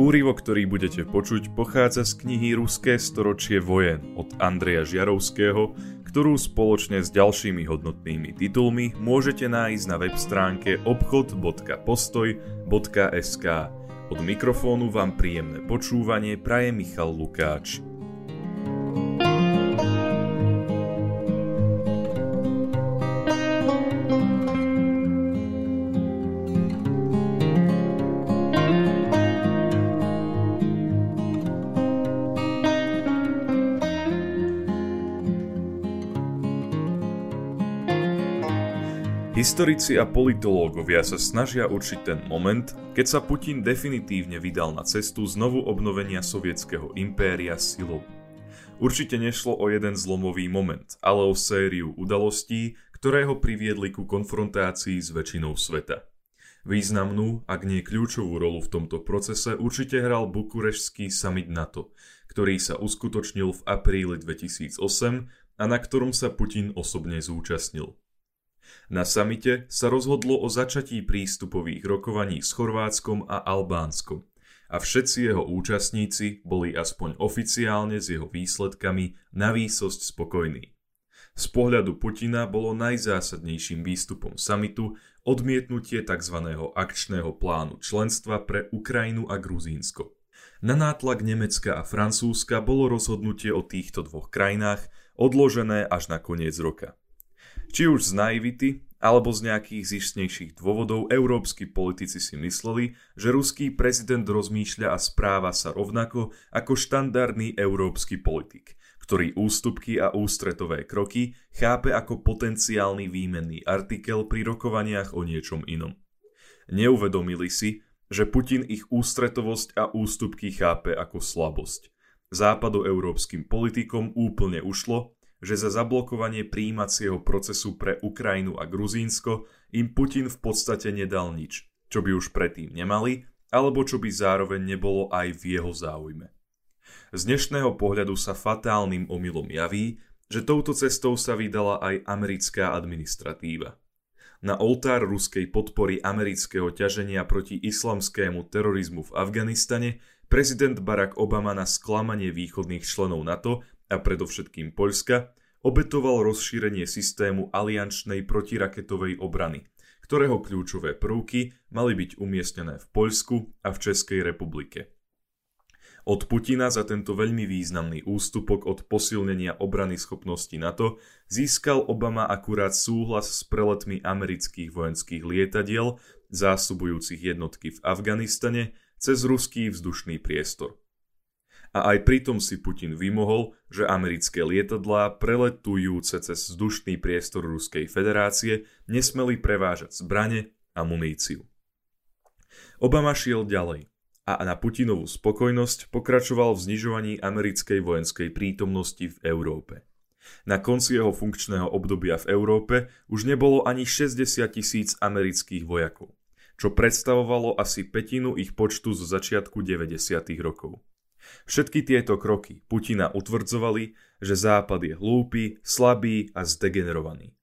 Úrivo, ktorý budete počuť, pochádza z knihy Ruské storočie vojen od Andreja Žiarovského, ktorú spoločne s ďalšími hodnotnými titulmi môžete nájsť na web stránke obchod.postoj.sk. Od mikrofónu vám príjemné počúvanie praje Michal Lukáč. Historici a politológovia sa snažia určiť ten moment, keď sa Putin definitívne vydal na cestu znovu obnovenia sovietského impéria silou. Určite nešlo o jeden zlomový moment, ale o sériu udalostí, ktoré ho priviedli ku konfrontácii s väčšinou sveta. Významnú, ak nie kľúčovú rolu v tomto procese určite hral bukurešský summit NATO, ktorý sa uskutočnil v apríli 2008 a na ktorom sa Putin osobne zúčastnil. Na samite sa rozhodlo o začatí prístupových rokovaní s Chorvátskom a Albánskom a všetci jeho účastníci boli aspoň oficiálne s jeho výsledkami na výsosť spokojní. Z pohľadu Putina bolo najzásadnejším výstupom samitu odmietnutie tzv. akčného plánu členstva pre Ukrajinu a Gruzínsko. Na nátlak Nemecka a Francúzska bolo rozhodnutie o týchto dvoch krajinách odložené až na koniec roka. Či už z naivity, alebo z nejakých zištnejších dôvodov európsky politici si mysleli, že ruský prezident rozmýšľa a správa sa rovnako ako štandardný európsky politik, ktorý ústupky a ústretové kroky chápe ako potenciálny výmenný artikel pri rokovaniach o niečom inom. Neuvedomili si, že Putin ich ústretovosť a ústupky chápe ako slabosť. Západoeurópskym politikom úplne ušlo, že za zablokovanie príjímacieho procesu pre Ukrajinu a Gruzínsko im Putin v podstate nedal nič, čo by už predtým nemali, alebo čo by zároveň nebolo aj v jeho záujme. Z dnešného pohľadu sa fatálnym omylom javí, že touto cestou sa vydala aj americká administratíva. Na oltár ruskej podpory amerického ťaženia proti islamskému terorizmu v Afganistane prezident Barack Obama na sklamanie východných členov NATO a predovšetkým Poľska, obetoval rozšírenie systému aliančnej protiraketovej obrany, ktorého kľúčové prvky mali byť umiestnené v Poľsku a v Českej republike. Od Putina za tento veľmi významný ústupok od posilnenia obrany schopnosti NATO získal Obama akurát súhlas s preletmi amerických vojenských lietadiel zásobujúcich jednotky v Afganistane cez ruský vzdušný priestor a aj pritom si Putin vymohol, že americké lietadlá preletujúce cez vzdušný priestor Ruskej federácie nesmeli prevážať zbrane a muníciu. Obama šiel ďalej a na Putinovú spokojnosť pokračoval v znižovaní americkej vojenskej prítomnosti v Európe. Na konci jeho funkčného obdobia v Európe už nebolo ani 60 tisíc amerických vojakov, čo predstavovalo asi petinu ich počtu zo začiatku 90. rokov. Všetky tieto kroky Putina utvrdzovali, že Západ je hlúpy, slabý a zdegenerovaný.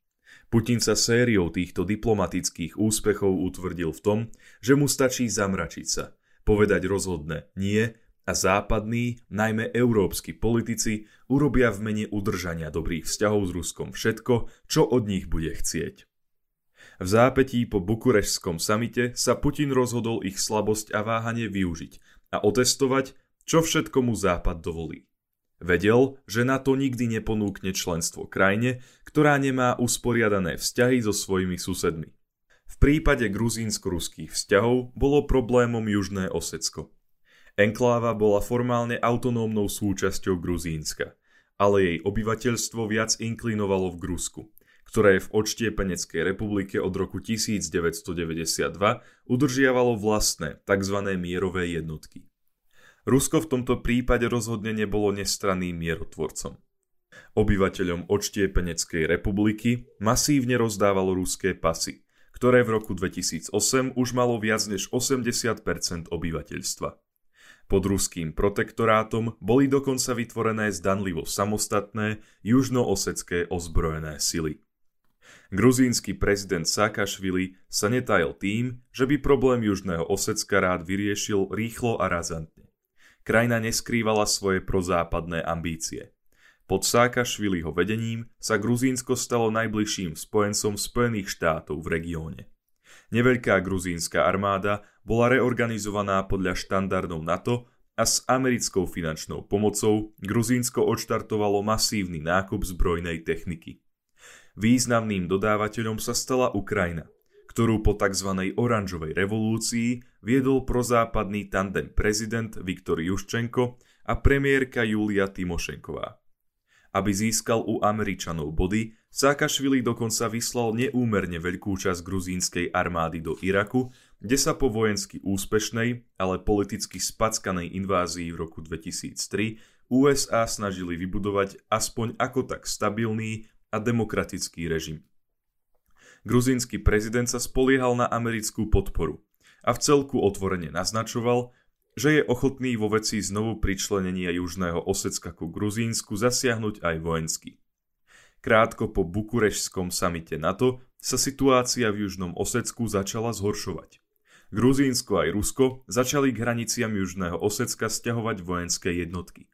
Putin sa sériou týchto diplomatických úspechov utvrdil v tom, že mu stačí zamračiť sa, povedať rozhodné nie a západní, najmä európsky politici, urobia v mene udržania dobrých vzťahov s Ruskom všetko, čo od nich bude chcieť. V zápetí po bukurešskom samite sa Putin rozhodol ich slabosť a váhanie využiť a otestovať, čo všetko mu Západ dovolí. Vedel, že na to nikdy neponúkne členstvo krajine, ktorá nemá usporiadané vzťahy so svojimi susedmi. V prípade gruzínsko-ruských vzťahov bolo problémom Južné Osecko. Enkláva bola formálne autonómnou súčasťou Gruzínska, ale jej obyvateľstvo viac inklinovalo v Grusku, ktoré v odštiepeneckej republike od roku 1992 udržiavalo vlastné tzv. mierové jednotky. Rusko v tomto prípade rozhodne nebolo nestranným mierotvorcom. Obyvateľom odštiepeneckej republiky masívne rozdávalo ruské pasy, ktoré v roku 2008 už malo viac než 80% obyvateľstva. Pod ruským protektorátom boli dokonca vytvorené zdanlivo samostatné južnoosecké ozbrojené sily. Gruzínsky prezident Saakašvili sa netajil tým, že by problém Južného Osecka rád vyriešil rýchlo a razantne. Krajina neskrývala svoje prozápadné ambície. Pod Saakašviliho vedením sa Gruzínsko stalo najbližším spojencom Spojených štátov v regióne. Neveľká gruzínska armáda bola reorganizovaná podľa štandardov NATO a s americkou finančnou pomocou Gruzínsko odštartovalo masívny nákup zbrojnej techniky. Významným dodávateľom sa stala Ukrajina, ktorú po tzv. oranžovej revolúcii viedol prozápadný tandem prezident Viktor Juščenko a premiérka Julia Timošenková. Aby získal u Američanov body, Sákašvili dokonca vyslal neúmerne veľkú časť gruzínskej armády do Iraku, kde sa po vojensky úspešnej, ale politicky spackanej invázii v roku 2003 USA snažili vybudovať aspoň ako tak stabilný a demokratický režim. Gruzínsky prezident sa spoliehal na americkú podporu a v celku otvorene naznačoval, že je ochotný vo veci znovu pričlenenia Južného Osecka ku Gruzínsku zasiahnuť aj vojensky. Krátko po bukurešskom samite NATO sa situácia v Južnom Osecku začala zhoršovať. Gruzínsko aj Rusko začali k hraniciam Južného Osecka stiahovať vojenské jednotky.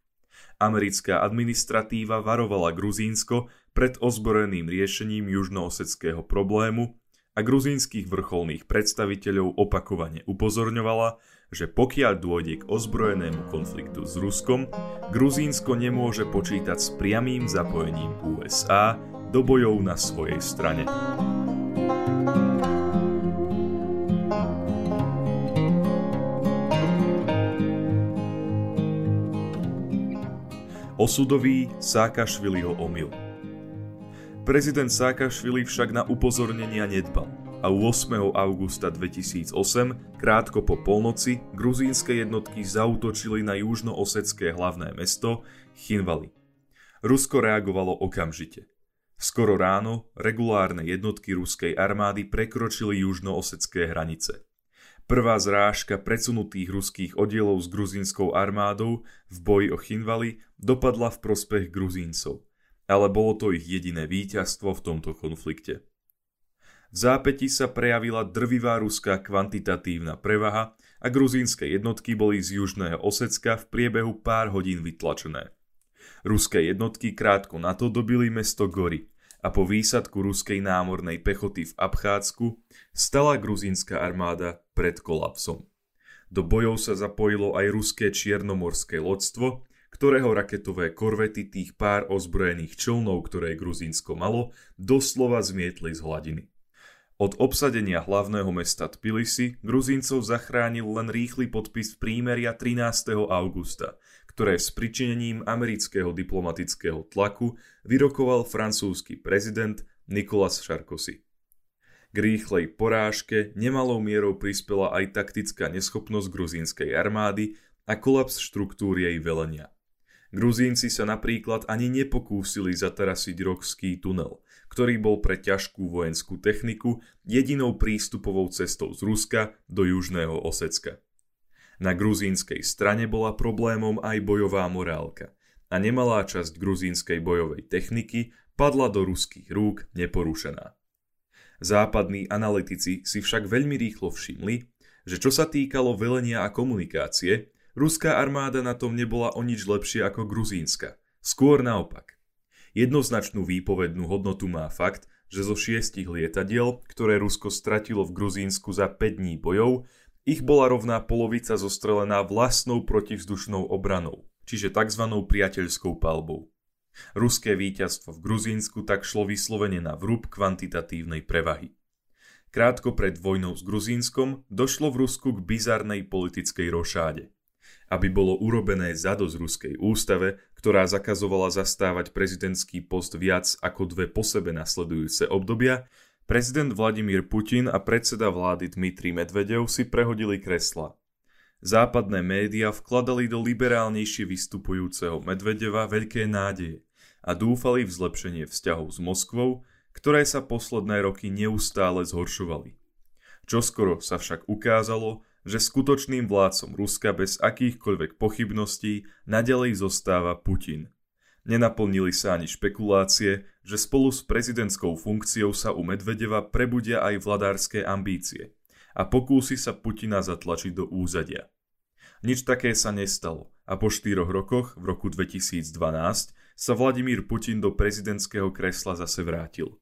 Americká administratíva varovala Gruzínsko pred ozbrojeným riešením južnooseckého problému a gruzínskych vrcholných predstaviteľov opakovane upozorňovala, že pokiaľ dôjde k ozbrojenému konfliktu s Ruskom, Gruzínsko nemôže počítať s priamým zapojením USA do bojov na svojej strane. Osudový Sákašviliho omyl Prezident Sákašvili však na upozornenia nedbal a 8. augusta 2008, krátko po polnoci, gruzínske jednotky zautočili na južnoosecké hlavné mesto Chinvali. Rusko reagovalo okamžite. Skoro ráno regulárne jednotky ruskej armády prekročili južnoosecké hranice. Prvá zrážka predsunutých ruských oddielov s gruzínskou armádou v boji o Chinvali dopadla v prospech Gruzíncov – ale bolo to ich jediné víťazstvo v tomto konflikte. V zápäti sa prejavila drvivá ruská kvantitatívna prevaha a gruzínske jednotky boli z južného Osecka v priebehu pár hodín vytlačené. Ruské jednotky krátko na to dobili mesto Gory a po výsadku ruskej námornej pechoty v Abchádsku stala gruzínska armáda pred kolapsom. Do bojov sa zapojilo aj ruské čiernomorské lodstvo, ktorého raketové korvety tých pár ozbrojených člnov, ktoré Gruzínsko malo, doslova zmietli z hladiny. Od obsadenia hlavného mesta Tbilisi Gruzíncov zachránil len rýchly podpis prímeria 13. augusta, ktoré s pričinením amerického diplomatického tlaku vyrokoval francúzsky prezident Nicolas Sarkozy. K rýchlej porážke nemalou mierou prispela aj taktická neschopnosť gruzínskej armády a kolaps štruktúr jej velenia. Gruzínci sa napríklad ani nepokúsili zatarasiť Rockský tunel, ktorý bol pre ťažkú vojenskú techniku jedinou prístupovou cestou z Ruska do južného Osecka. Na gruzínskej strane bola problémom aj bojová morálka a nemalá časť gruzínskej bojovej techniky padla do ruských rúk neporušená. Západní analytici si však veľmi rýchlo všimli, že čo sa týkalo velenia a komunikácie, Ruská armáda na tom nebola o nič lepšie ako gruzínska. Skôr naopak. Jednoznačnú výpovednú hodnotu má fakt, že zo šiestich lietadiel, ktoré Rusko stratilo v Gruzínsku za 5 dní bojov, ich bola rovná polovica zostrelená vlastnou protivzdušnou obranou, čiže tzv. priateľskou palbou. Ruské víťazstvo v Gruzínsku tak šlo vyslovene na vrúb kvantitatívnej prevahy. Krátko pred vojnou s Gruzínskom došlo v Rusku k bizarnej politickej rošáde aby bolo urobené zadosť ruskej ústave, ktorá zakazovala zastávať prezidentský post viac ako dve po sebe nasledujúce obdobia, prezident Vladimír Putin a predseda vlády Dmitri Medvedev si prehodili kresla. Západné médiá vkladali do liberálnejšie vystupujúceho Medvedeva veľké nádeje a dúfali v zlepšenie vzťahov s Moskvou, ktoré sa posledné roky neustále zhoršovali. Čoskoro sa však ukázalo, že skutočným vládcom Ruska bez akýchkoľvek pochybností nadalej zostáva Putin. Nenaplnili sa ani špekulácie, že spolu s prezidentskou funkciou sa u Medvedeva prebudia aj vladárske ambície a pokúsi sa Putina zatlačiť do úzadia. Nič také sa nestalo a po štyroch rokoch, v roku 2012, sa Vladimír Putin do prezidentského kresla zase vrátil.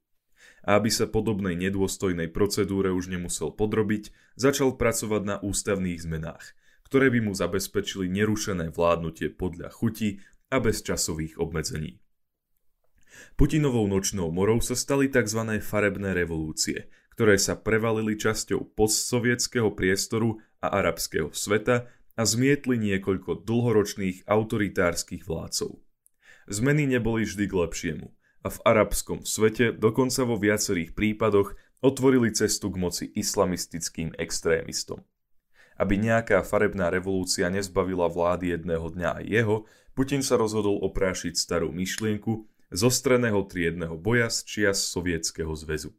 A aby sa podobnej nedôstojnej procedúre už nemusel podrobiť, začal pracovať na ústavných zmenách, ktoré by mu zabezpečili nerušené vládnutie podľa chuti a bez časových obmedzení. Putinovou nočnou morou sa stali tzv. farebné revolúcie, ktoré sa prevalili časťou postsovietského priestoru a arabského sveta a zmietli niekoľko dlhoročných autoritárskych vládcov. Zmeny neboli vždy k lepšiemu a v arabskom svete dokonca vo viacerých prípadoch otvorili cestu k moci islamistickým extrémistom. Aby nejaká farebná revolúcia nezbavila vlády jedného dňa aj jeho, Putin sa rozhodol oprášiť starú myšlienku zostreného triedného boja z čias Sovietskeho zväzu.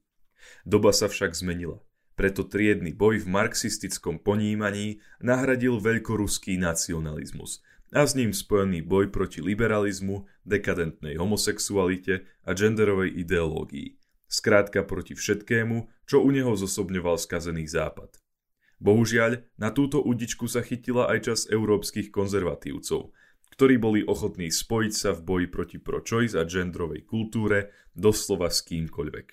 Doba sa však zmenila. Preto triedny boj v marxistickom ponímaní nahradil veľkoruský nacionalizmus a s ním spojený boj proti liberalizmu, dekadentnej homosexualite a genderovej ideológii. Skrátka proti všetkému, čo u neho zosobňoval skazený západ. Bohužiaľ, na túto udičku sa chytila aj čas európskych konzervatívcov, ktorí boli ochotní spojiť sa v boji proti pro-choice a genderovej kultúre doslova s kýmkoľvek.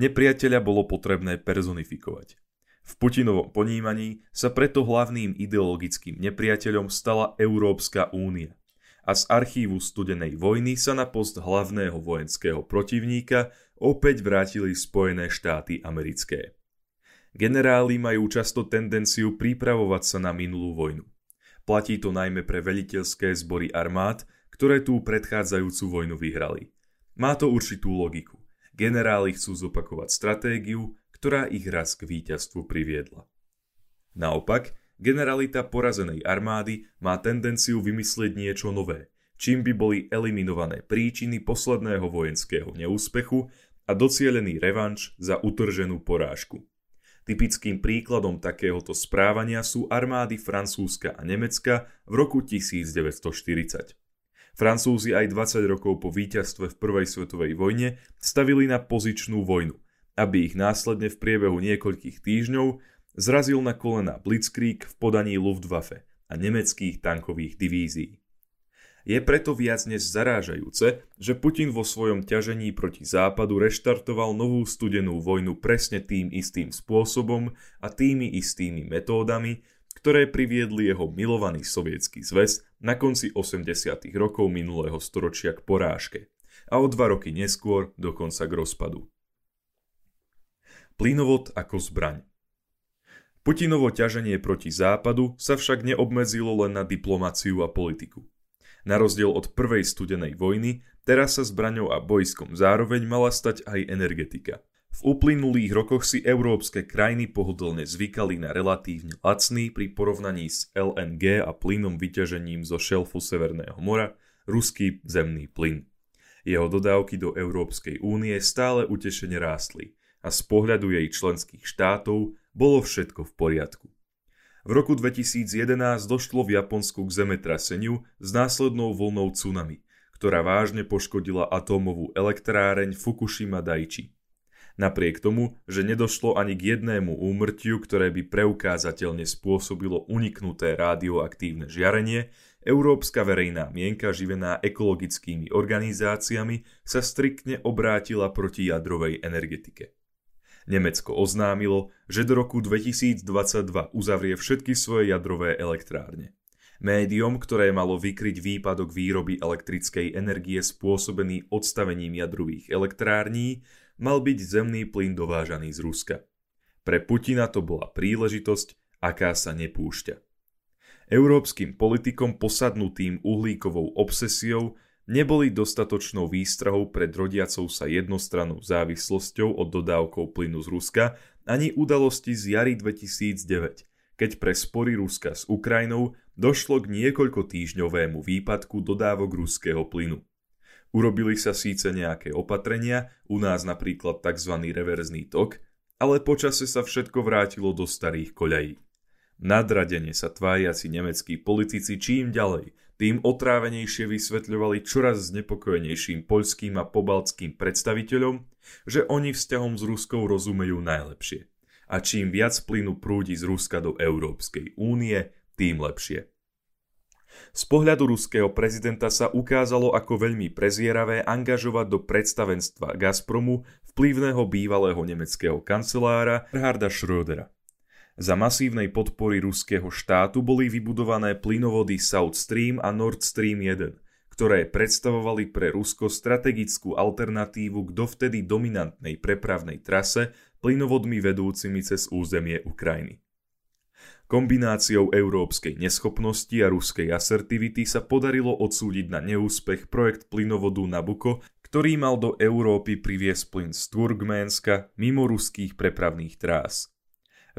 Nepriateľa bolo potrebné personifikovať. V Putinovom ponímaní sa preto hlavným ideologickým nepriateľom stala Európska únia a z archívu studenej vojny sa na post hlavného vojenského protivníka opäť vrátili Spojené štáty americké. Generáli majú často tendenciu pripravovať sa na minulú vojnu. Platí to najmä pre veliteľské zbory armád, ktoré tú predchádzajúcu vojnu vyhrali. Má to určitú logiku. Generáli chcú zopakovať stratégiu, ktorá ich raz k víťazstvu priviedla. Naopak, generalita porazenej armády má tendenciu vymyslieť niečo nové, čím by boli eliminované príčiny posledného vojenského neúspechu a docielený revanš za utrženú porážku. Typickým príkladom takéhoto správania sú armády Francúzska a Nemecka v roku 1940. Francúzi aj 20 rokov po víťazstve v Prvej svetovej vojne stavili na pozičnú vojnu, aby ich následne v priebehu niekoľkých týždňov zrazil na kolena Blitzkrieg v podaní Luftwaffe a nemeckých tankových divízií. Je preto viac než zarážajúce, že Putin vo svojom ťažení proti západu reštartoval novú studenú vojnu presne tým istým spôsobom a tými istými metódami, ktoré priviedli jeho milovaný sovietský zväz na konci 80. rokov minulého storočia k porážke a o dva roky neskôr dokonca k rozpadu. Plynovod ako zbraň Putinovo ťaženie proti západu sa však neobmedzilo len na diplomáciu a politiku. Na rozdiel od prvej studenej vojny, teraz sa zbraňou a bojskom zároveň mala stať aj energetika. V uplynulých rokoch si európske krajiny pohodlne zvykali na relatívne lacný pri porovnaní s LNG a plynom vyťažením zo šelfu Severného mora ruský zemný plyn. Jeho dodávky do Európskej únie stále utešene rástli a z pohľadu jej členských štátov bolo všetko v poriadku. V roku 2011 došlo v Japonsku k zemetraseniu s následnou vlnou tsunami, ktorá vážne poškodila atómovú elektráreň Fukushima Daiichi. Napriek tomu, že nedošlo ani k jednému úmrtiu, ktoré by preukázateľne spôsobilo uniknuté radioaktívne žiarenie, európska verejná mienka živená ekologickými organizáciami sa striktne obrátila proti jadrovej energetike. Nemecko oznámilo, že do roku 2022 uzavrie všetky svoje jadrové elektrárne. Médium, ktoré malo vykryť výpadok výroby elektrickej energie spôsobený odstavením jadrových elektrární, mal byť zemný plyn dovážaný z Ruska. Pre Putina to bola príležitosť, aká sa nepúšťa. Európskym politikom posadnutým uhlíkovou obsesiou neboli dostatočnou výstrahou pred rodiacou sa jednostrannou závislosťou od dodávkov plynu z Ruska ani udalosti z jary 2009, keď pre spory Ruska s Ukrajinou došlo k niekoľko týždňovému výpadku dodávok ruského plynu. Urobili sa síce nejaké opatrenia, u nás napríklad tzv. reverzný tok, ale počase sa všetko vrátilo do starých koľají. Nadradene sa tváriaci nemeckí politici čím ďalej tým otrávenejšie vysvetľovali čoraz znepokojenejším poľským a pobaltským predstaviteľom, že oni vzťahom s Ruskou rozumejú najlepšie. A čím viac plynu prúdi z Ruska do Európskej únie, tým lepšie. Z pohľadu ruského prezidenta sa ukázalo ako veľmi prezieravé angažovať do predstavenstva Gazpromu vplyvného bývalého nemeckého kancelára Gerharda Schrödera. Za masívnej podpory ruského štátu boli vybudované plynovody South Stream a Nord Stream 1, ktoré predstavovali pre Rusko strategickú alternatívu k dovtedy dominantnej prepravnej trase plynovodmi vedúcimi cez územie Ukrajiny. Kombináciou európskej neschopnosti a ruskej asertivity sa podarilo odsúdiť na neúspech projekt plynovodu Nabuko, ktorý mal do Európy priviesť plyn z Turkménska mimo ruských prepravných trás.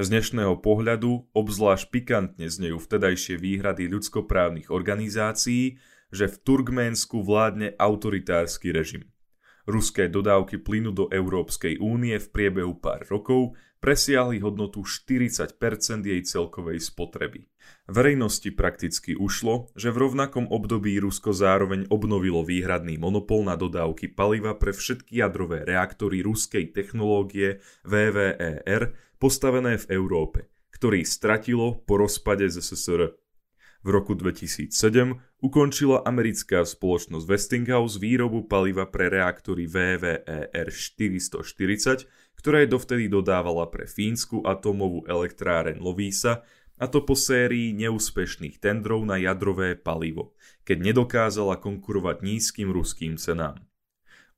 Z dnešného pohľadu obzvlášť pikantne znejú vtedajšie výhrady ľudskoprávnych organizácií, že v Turkménsku vládne autoritársky režim. Ruské dodávky plynu do Európskej únie v priebehu pár rokov presiahli hodnotu 40% jej celkovej spotreby. Verejnosti prakticky ušlo, že v rovnakom období Rusko zároveň obnovilo výhradný monopol na dodávky paliva pre všetky jadrové reaktory ruskej technológie VVER postavené v Európe, ktorý stratilo po rozpade SSR. V roku 2007 ukončila americká spoločnosť Westinghouse výrobu paliva pre reaktory VVER 440, ktoré dovtedy dodávala pre fínsku atómovú elektráreň Lovísa, a to po sérii neúspešných tendrov na jadrové palivo, keď nedokázala konkurovať nízkym ruským cenám.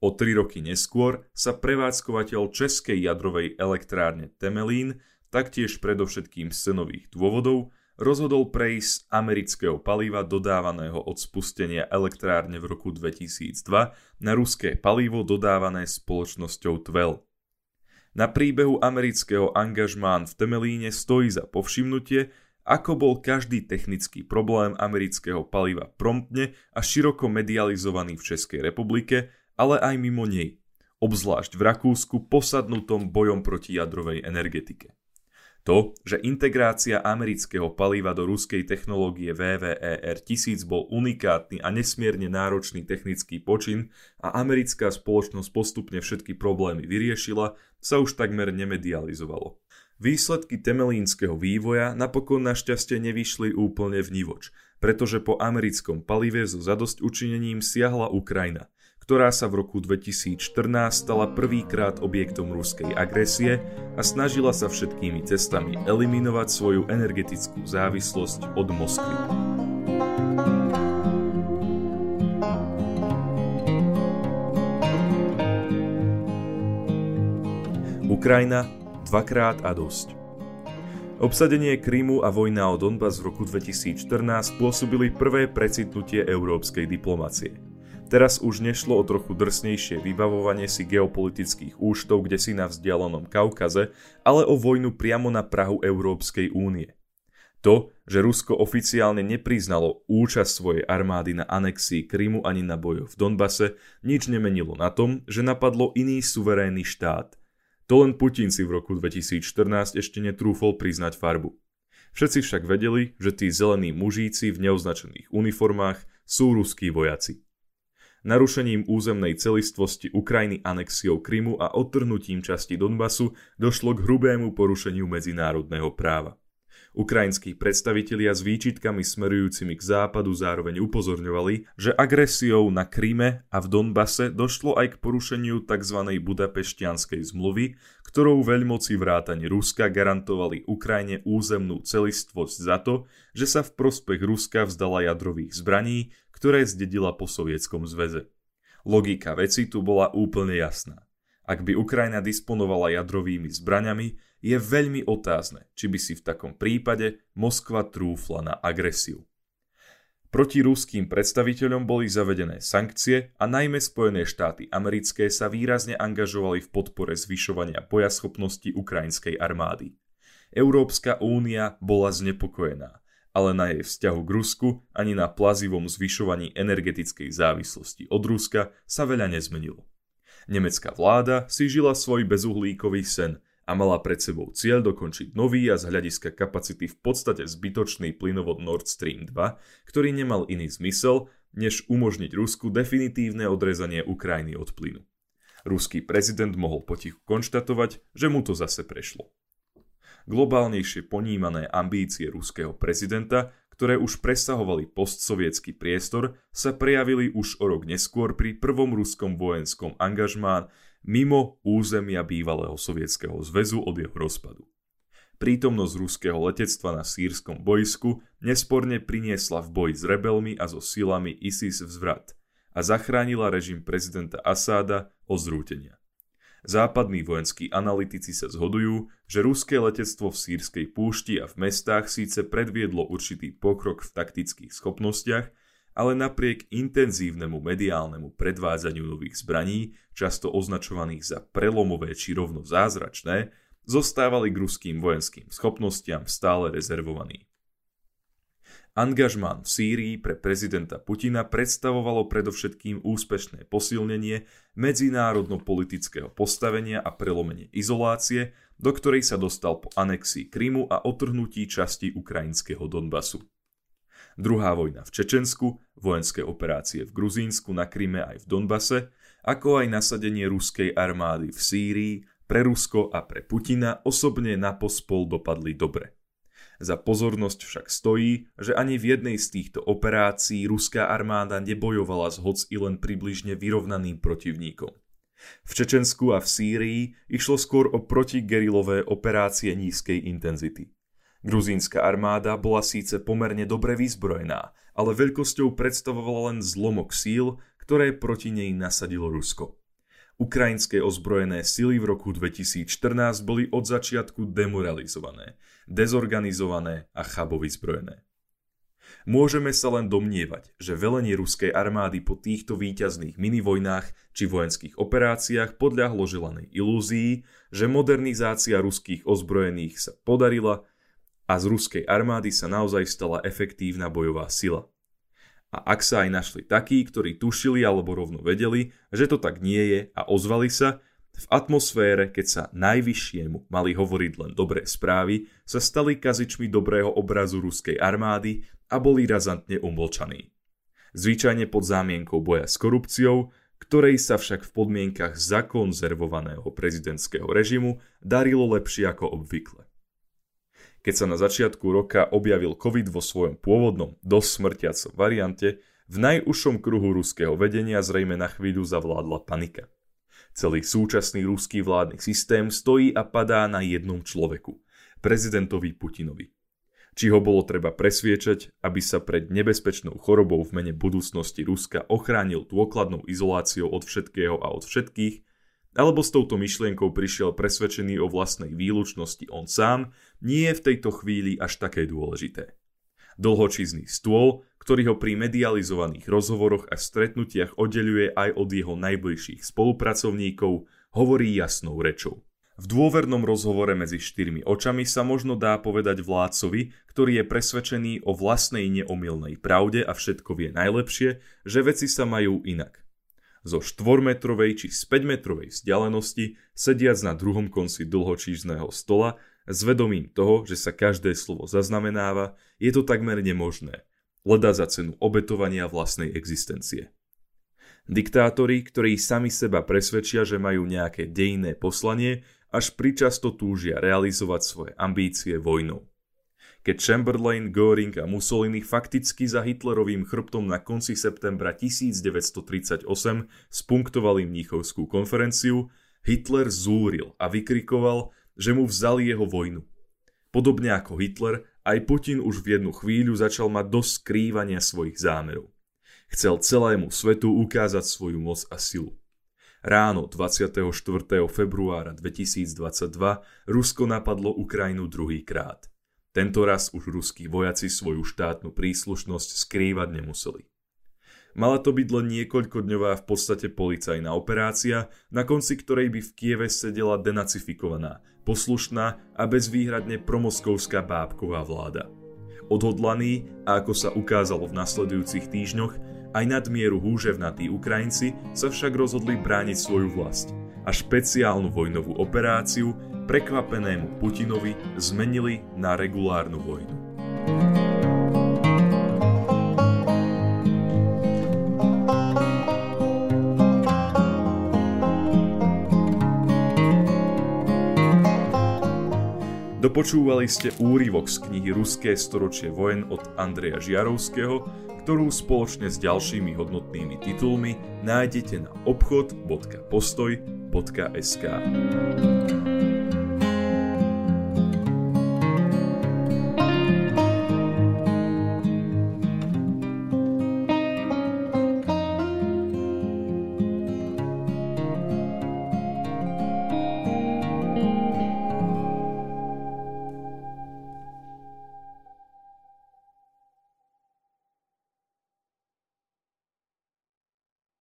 O tri roky neskôr sa prevádzkovateľ českej jadrovej elektrárne Temelín, taktiež predovšetkým z cenových dôvodov, rozhodol prejsť amerického paliva dodávaného od spustenia elektrárne v roku 2002 na ruské palivo dodávané spoločnosťou Tvel. Na príbehu amerického angažmán v Temelíne stojí za povšimnutie, ako bol každý technický problém amerického paliva promptne a široko medializovaný v Českej republike ale aj mimo nej, obzvlášť v Rakúsku posadnutom bojom proti jadrovej energetike. To, že integrácia amerického paliva do ruskej technológie VVER 1000 bol unikátny a nesmierne náročný technický počin a americká spoločnosť postupne všetky problémy vyriešila, sa už takmer nemedializovalo. Výsledky temelínskeho vývoja napokon našťastie nevyšli úplne v nivoč, pretože po americkom palive so zadosť učinením siahla Ukrajina – ktorá sa v roku 2014 stala prvýkrát objektom ruskej agresie a snažila sa všetkými cestami eliminovať svoju energetickú závislosť od Moskvy. Ukrajina dvakrát a dosť. Obsadenie Krymu a vojna o Donbass v roku 2014 spôsobili prvé precitnutie európskej diplomacie – Teraz už nešlo o trochu drsnejšie vybavovanie si geopolitických úštov kde si na vzdialenom Kaukaze, ale o vojnu priamo na Prahu Európskej únie. To, že Rusko oficiálne nepriznalo účasť svojej armády na anexii Krymu ani na bojoch v Donbase, nič nemenilo na tom, že napadlo iný suverénny štát. To len Putin si v roku 2014 ešte netrúfol priznať farbu. Všetci však vedeli, že tí zelení mužíci v neoznačených uniformách sú ruskí vojaci narušením územnej celistvosti Ukrajiny anexiou Krymu a odtrhnutím časti Donbasu došlo k hrubému porušeniu medzinárodného práva. Ukrajinskí predstavitelia s výčitkami smerujúcimi k západu zároveň upozorňovali, že agresiou na Kryme a v Donbase došlo aj k porušeniu tzv. budapešťanskej zmluvy, ktorou veľmoci vrátane Ruska garantovali Ukrajine územnú celistvosť za to, že sa v prospech Ruska vzdala jadrových zbraní, ktoré zdedila po Sovietskom zväze. Logika veci tu bola úplne jasná. Ak by Ukrajina disponovala jadrovými zbraňami, je veľmi otázne, či by si v takom prípade Moskva trúfla na agresiu. Proti ruským predstaviteľom boli zavedené sankcie a najmä Spojené štáty americké sa výrazne angažovali v podpore zvyšovania bojaschopnosti ukrajinskej armády. Európska únia bola znepokojená ale na jej vzťahu k Rusku ani na plazivom zvyšovaní energetickej závislosti od Ruska sa veľa nezmenilo. Nemecká vláda si žila svoj bezuhlíkový sen a mala pred sebou cieľ dokončiť nový a z hľadiska kapacity v podstate zbytočný plynovod Nord Stream 2, ktorý nemal iný zmysel, než umožniť Rusku definitívne odrezanie Ukrajiny od plynu. Ruský prezident mohol potichu konštatovať, že mu to zase prešlo. Globálnejšie ponímané ambície ruského prezidenta, ktoré už presahovali postsovietský priestor, sa prejavili už o rok neskôr pri prvom ruskom vojenskom angažmá mimo územia bývalého sovietskeho zväzu od jeho rozpadu. Prítomnosť ruského letectva na sírskom bojsku nesporne priniesla v boji s rebelmi a so silami ISIS vzvrat a zachránila režim prezidenta Asáda od zrútenia. Západní vojenskí analytici sa zhodujú, že ruské letectvo v sírskej púšti a v mestách síce predviedlo určitý pokrok v taktických schopnostiach, ale napriek intenzívnemu mediálnemu predvádzaniu nových zbraní, často označovaných za prelomové či rovno zázračné, zostávali k ruským vojenským schopnostiam stále rezervovaní. Angažmán v Sýrii pre prezidenta Putina predstavovalo predovšetkým úspešné posilnenie medzinárodno-politického postavenia a prelomenie izolácie, do ktorej sa dostal po anexii Krymu a otrhnutí časti ukrajinského Donbasu druhá vojna v Čečensku, vojenské operácie v Gruzínsku, na Kryme aj v Donbase, ako aj nasadenie ruskej armády v Sýrii, pre Rusko a pre Putina osobne na pospol dopadli dobre. Za pozornosť však stojí, že ani v jednej z týchto operácií ruská armáda nebojovala s hoc i len približne vyrovnaným protivníkom. V Čečensku a v Sýrii išlo skôr o protigerilové operácie nízkej intenzity. Gruzínska armáda bola síce pomerne dobre vyzbrojená, ale veľkosťou predstavovala len zlomok síl, ktoré proti nej nasadilo Rusko. Ukrajinské ozbrojené sily v roku 2014 boli od začiatku demoralizované, dezorganizované a chabo vyzbrojené. Môžeme sa len domnievať, že velenie ruskej armády po týchto víťazných minivojnách či vojenských operáciách podľahlo želanej ilúzii, že modernizácia ruských ozbrojených sa podarila a z ruskej armády sa naozaj stala efektívna bojová sila. A ak sa aj našli takí, ktorí tušili alebo rovno vedeli, že to tak nie je a ozvali sa, v atmosfére, keď sa najvyššiemu mali hovoriť len dobré správy, sa stali kazičmi dobrého obrazu ruskej armády a boli razantne umlčaní. Zvyčajne pod zámienkou boja s korupciou, ktorej sa však v podmienkach zakonzervovaného prezidentského režimu darilo lepšie ako obvykle. Keď sa na začiatku roka objavil COVID vo svojom pôvodnom, dosť smrtiacom variante, v najúžšom kruhu ruského vedenia zrejme na chvíľu zavládla panika. Celý súčasný ruský vládny systém stojí a padá na jednom človeku, prezidentovi Putinovi. Či ho bolo treba presviečať, aby sa pred nebezpečnou chorobou v mene budúcnosti Ruska ochránil dôkladnou izoláciou od všetkého a od všetkých, alebo s touto myšlienkou prišiel presvedčený o vlastnej výlučnosti on sám, nie je v tejto chvíli až také dôležité. Dlhočízny stôl, ktorý ho pri medializovaných rozhovoroch a stretnutiach oddeluje aj od jeho najbližších spolupracovníkov, hovorí jasnou rečou. V dôvernom rozhovore medzi štyrmi očami sa možno dá povedať vládcovi, ktorý je presvedčený o vlastnej neomilnej pravde a všetko vie najlepšie, že veci sa majú inak zo 4-metrovej či z 5-metrovej vzdialenosti, sediac na druhom konci dlhočížného stola, s vedomím toho, že sa každé slovo zaznamenáva, je to takmer nemožné. Leda za cenu obetovania vlastnej existencie. Diktátori, ktorí sami seba presvedčia, že majú nejaké dejné poslanie, až pričasto túžia realizovať svoje ambície vojnou keď Chamberlain, Göring a Mussolini fakticky za Hitlerovým chrbtom na konci septembra 1938 spunktovali Mníchovskú konferenciu, Hitler zúril a vykrikoval, že mu vzali jeho vojnu. Podobne ako Hitler, aj Putin už v jednu chvíľu začal mať dosť skrývania svojich zámerov. Chcel celému svetu ukázať svoju moc a silu. Ráno 24. februára 2022 Rusko napadlo Ukrajinu druhýkrát. Tento raz už ruskí vojaci svoju štátnu príslušnosť skrývať nemuseli. Mala to byť len niekoľkodňová v podstate policajná operácia, na konci ktorej by v Kieve sedela denacifikovaná, poslušná a bezvýhradne promoskovská bábková vláda. Odhodlaní, a ako sa ukázalo v nasledujúcich týždňoch, aj nadmieru húževnatí Ukrajinci sa však rozhodli brániť svoju vlast a špeciálnu vojnovú operáciu prekvapenému Putinovi zmenili na regulárnu vojnu. Dopočúvali ste úryvok z knihy Ruské storočie vojen od Andreja Žiarovského, ktorú spoločne s ďalšími hodnotnými titulmi nájdete na obchod.postoj.sk.